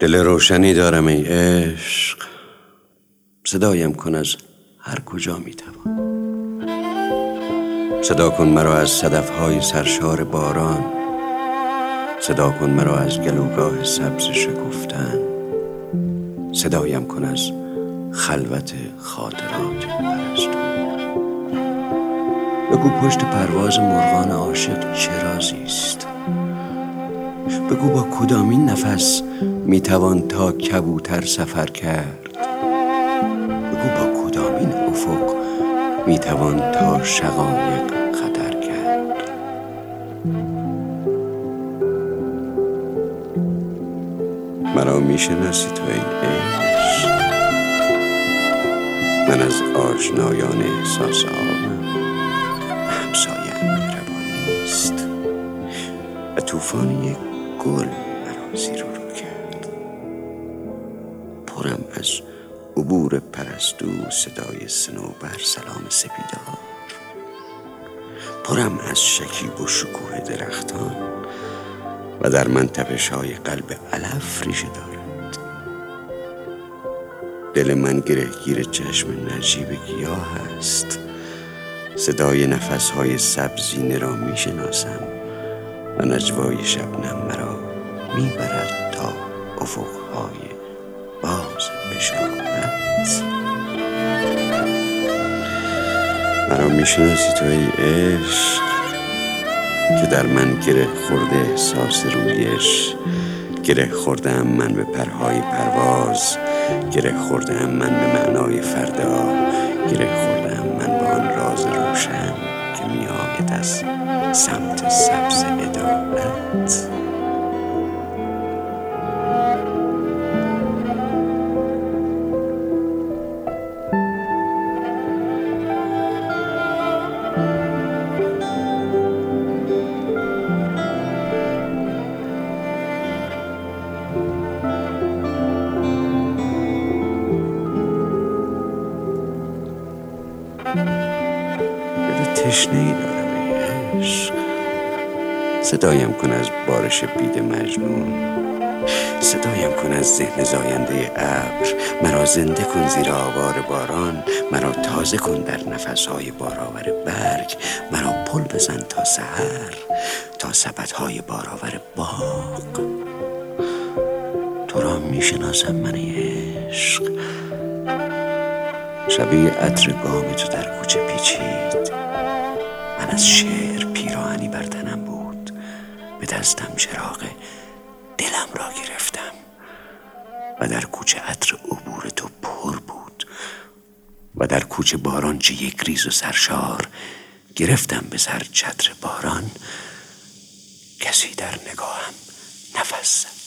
دل روشنی دارم ای عشق. صدایم کن از هر کجا می‌توان. صدا کن مرا از صدفهای سرشار باران. صدا کن مرا از گلوگاه سبز شکفتن. صدایم کن از خلوت خاطرات پرستو بگو پشت پرواز مرغان عاشق چه رازیست بگو با کدامین نفس می‌توان تا کبوتر سفر کرد؟ بگو با کدامین افق می‌توان تا شقایق خطر کرد؟ مرا می‌شناسی تو ای من از آشنایان احساس آبم همسایم مهربانی است و طوفان یک گل مرا زیر رو کرد. پرم از عبور پرستو صدای سنوبر سلام سپیدار. پرم از شکیب و شکوه درختان و در من های قلب علف ریشه دارد. دل من گره چشم نجیب گیاه است. صدای نفس های سبزینه را می شناسم و نجوای شبنم مرا می برد تا افقهای باز بشارت مرا می شناسی تو ای عشق که در من گره خورده احساس رویش گره خوردم من به پرهای پرواز گره خوردم من به معنای فردا. دل تشنه ای دارم ای عشق. صدایم کن از بارش بید مجنون. صدایم کن از ذهن زاینده ابر. مرا زنده کن زیر آوار باران. مرا تازه کن در نفسهای بارآور برگ. مرا پل بزن تا سحر تا سبدهای بارآور باغ. تو را می‌شناسم من عشق. شبیه عطر گام تو در کوچه پیچید. من از شعر پیراهنی بر تنم بود. به دستم چراغ دلم را گرفتم. و در کوچه عطر عبور تو پر بود. و در کوچه باران چه یک ریز و سرشار گرفتم به سر چتر باران. کسی در نگاهم نفس